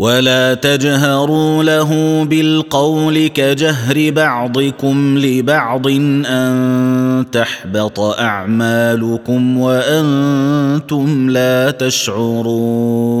ولا تجهروا له بالقول كجهر بعضكم لبعض أن تحبط أعمالكم وأنتم لا تشعرون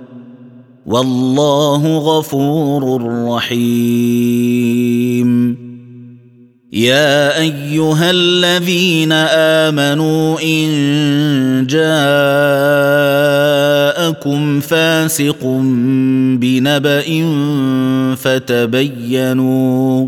والله غفور رحيم. يا أيها الذين آمنوا إن جاءكم فاسق بنبأ فتبينوا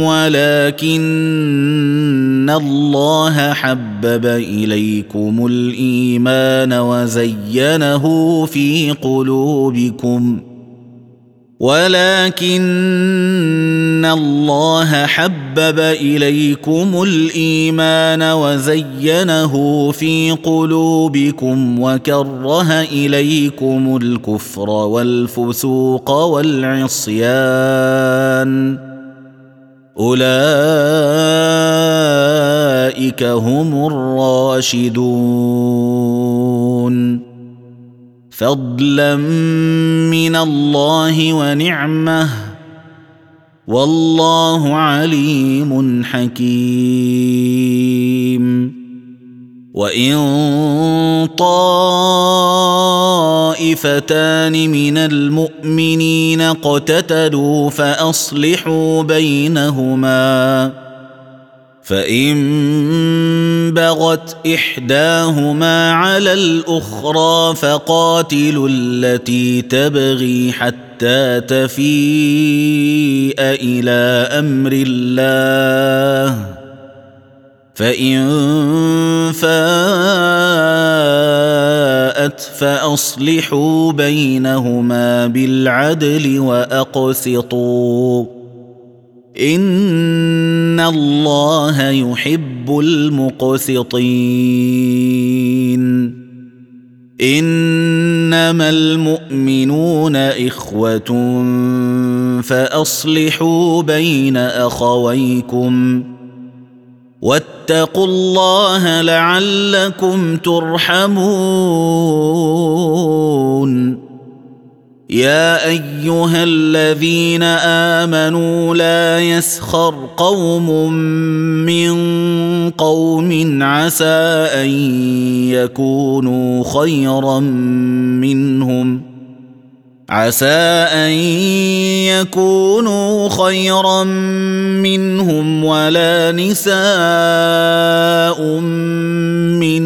ولكن الله حبب اليكم الايمان وزينه في قلوبكم ولكن الله حبب اليكم الايمان وزينه في قلوبكم وكره اليكم الكفر والفسوق والعصيان أولئك هم الراشدون. فضلا من الله ونعمة. والله عليم حكيم. وإن طائفتان من المؤمنين اقتتلوا فأصلحوا بينهما. فإن بغت إحداهما على الأخرى فقاتلوا التي تبغي حتى تفيء إلى أمر الله. فإن فاءت فأصلحوا بينهما بالعدل وأقسطوا. إن الله يحب المقسطين. إنما المؤمنون إخوة فأصلحوا بين أخويكم. واتقوا الله لعلكم ترحمون. يا أيها الذين آمنوا لا يسخر قوم من قوم عسى أن يكونوا خيرا منهم. عسى أن يكونوا خيرا منهم ولا نساء من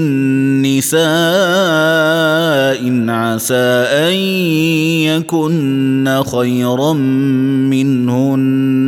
نساء. عسى أن يكن خيرا منهن.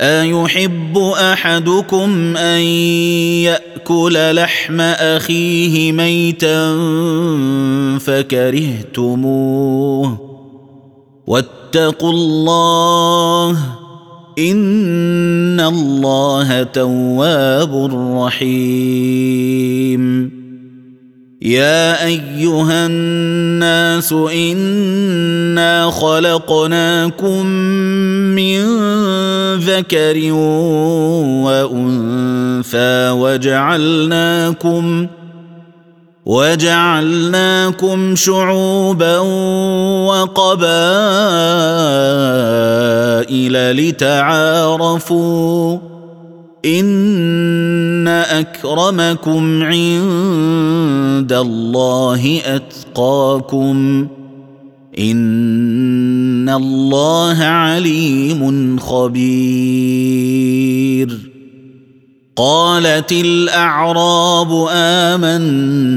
ايحب احدكم ان ياكل لحم اخيه ميتا فكرهتموه واتقوا الله ان الله تواب رحيم يا أيها الناس إنا خلقناكم من ذكر وأنثى وجعلناكم وجعلناكم شعوبا وقبائل لتعارفوا ان اكرمكم عند الله اتقاكم ان الله عليم خبير قالت الاعراب امنا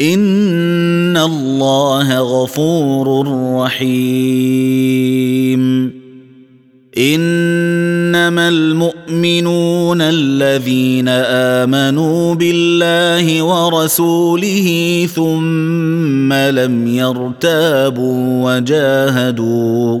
ان الله غفور رحيم. انما المؤمنون الذين امنوا بالله ورسوله ثم لم يرتابوا وجاهدوا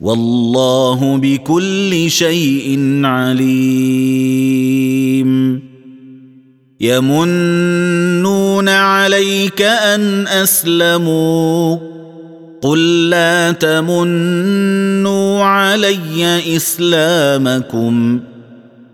والله بكل شيء عليم. يمنون عليك أن أسلموا. قل لا تمنوا علي إسلامكم.